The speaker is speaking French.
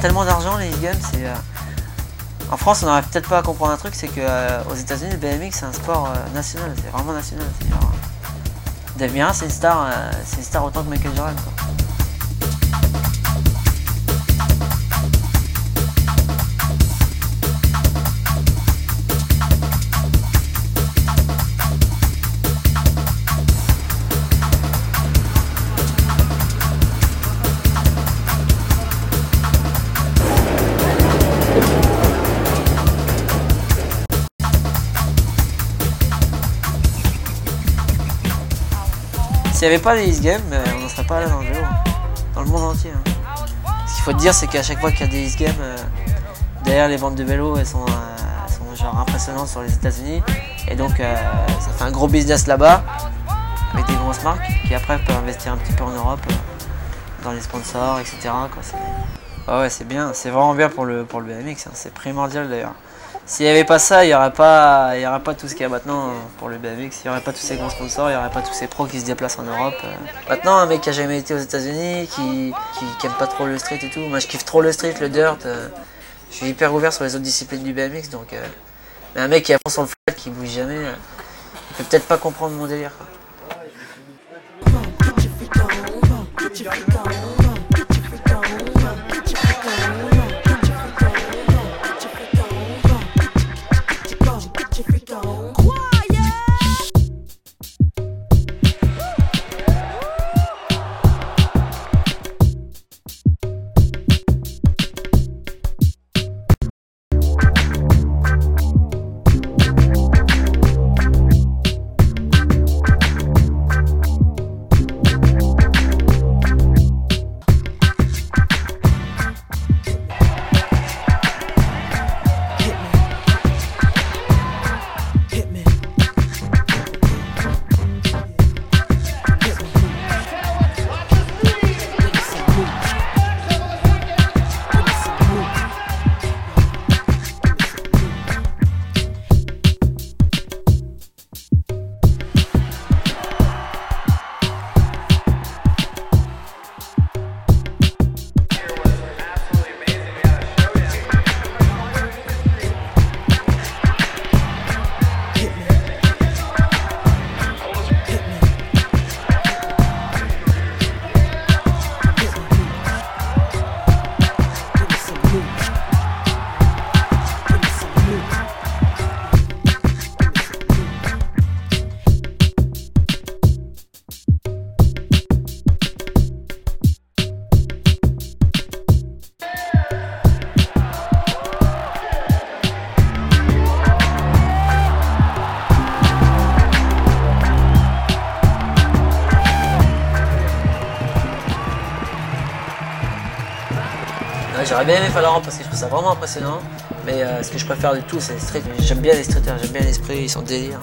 tellement d'argent les e-games, c'est. euh, En France, on n'arrive peut-être pas à comprendre un truc, c'est que euh, aux États-Unis, le BMX c'est un sport euh, national, c'est vraiment national. Genre, Dave c'est une star, c'est une star autant que Michael Jordan. quoi. S'il n'y avait pas les East Games, euh, on n'en serait pas là dans le vélo, hein. dans le monde entier. hein. Ce qu'il faut te dire, c'est qu'à chaque fois qu'il y a des Games, euh, derrière les ventes de vélos, elles sont, euh, sont genre impressionnantes sur les États-Unis. Et donc, ça fait un gros business là-bas, avec des grosses marques, qui après peuvent investir un petit peu en Europe, dans les sponsors, etc. C'est- Ah ouais, c'est bien, c'est vraiment bien pour le, pour le BMX, hein. c'est primordial d'ailleurs. S'il n'y avait pas ça, il n'y aurait, pas- aurait pas tout ce qu'il y a maintenant pour le BMX, il n'y aurait pas tous ces grands sponsors, il n'y aurait pas tous ces pros qui se déplacent en Europe. Maintenant, un mec qui a jamais été aux États-Unis, qui, qui, aime pas trop le street et tout, moi je kiffe trop le street, le dirt, euh, je suis hyper ouvert sur les autres disciplines du BMX, donc. euh, mais un mec qui à fond sur le flat, qui bouge jamais, euh, il peut peut-être pas comprendre mon délire. J'aurais bien aimé rampe parce que je trouve ça vraiment impressionnant. Mais euh, ce que je préfère du tout, c'est les streets. J'aime bien les streeters, j'aime bien l'esprit, ils sont délire.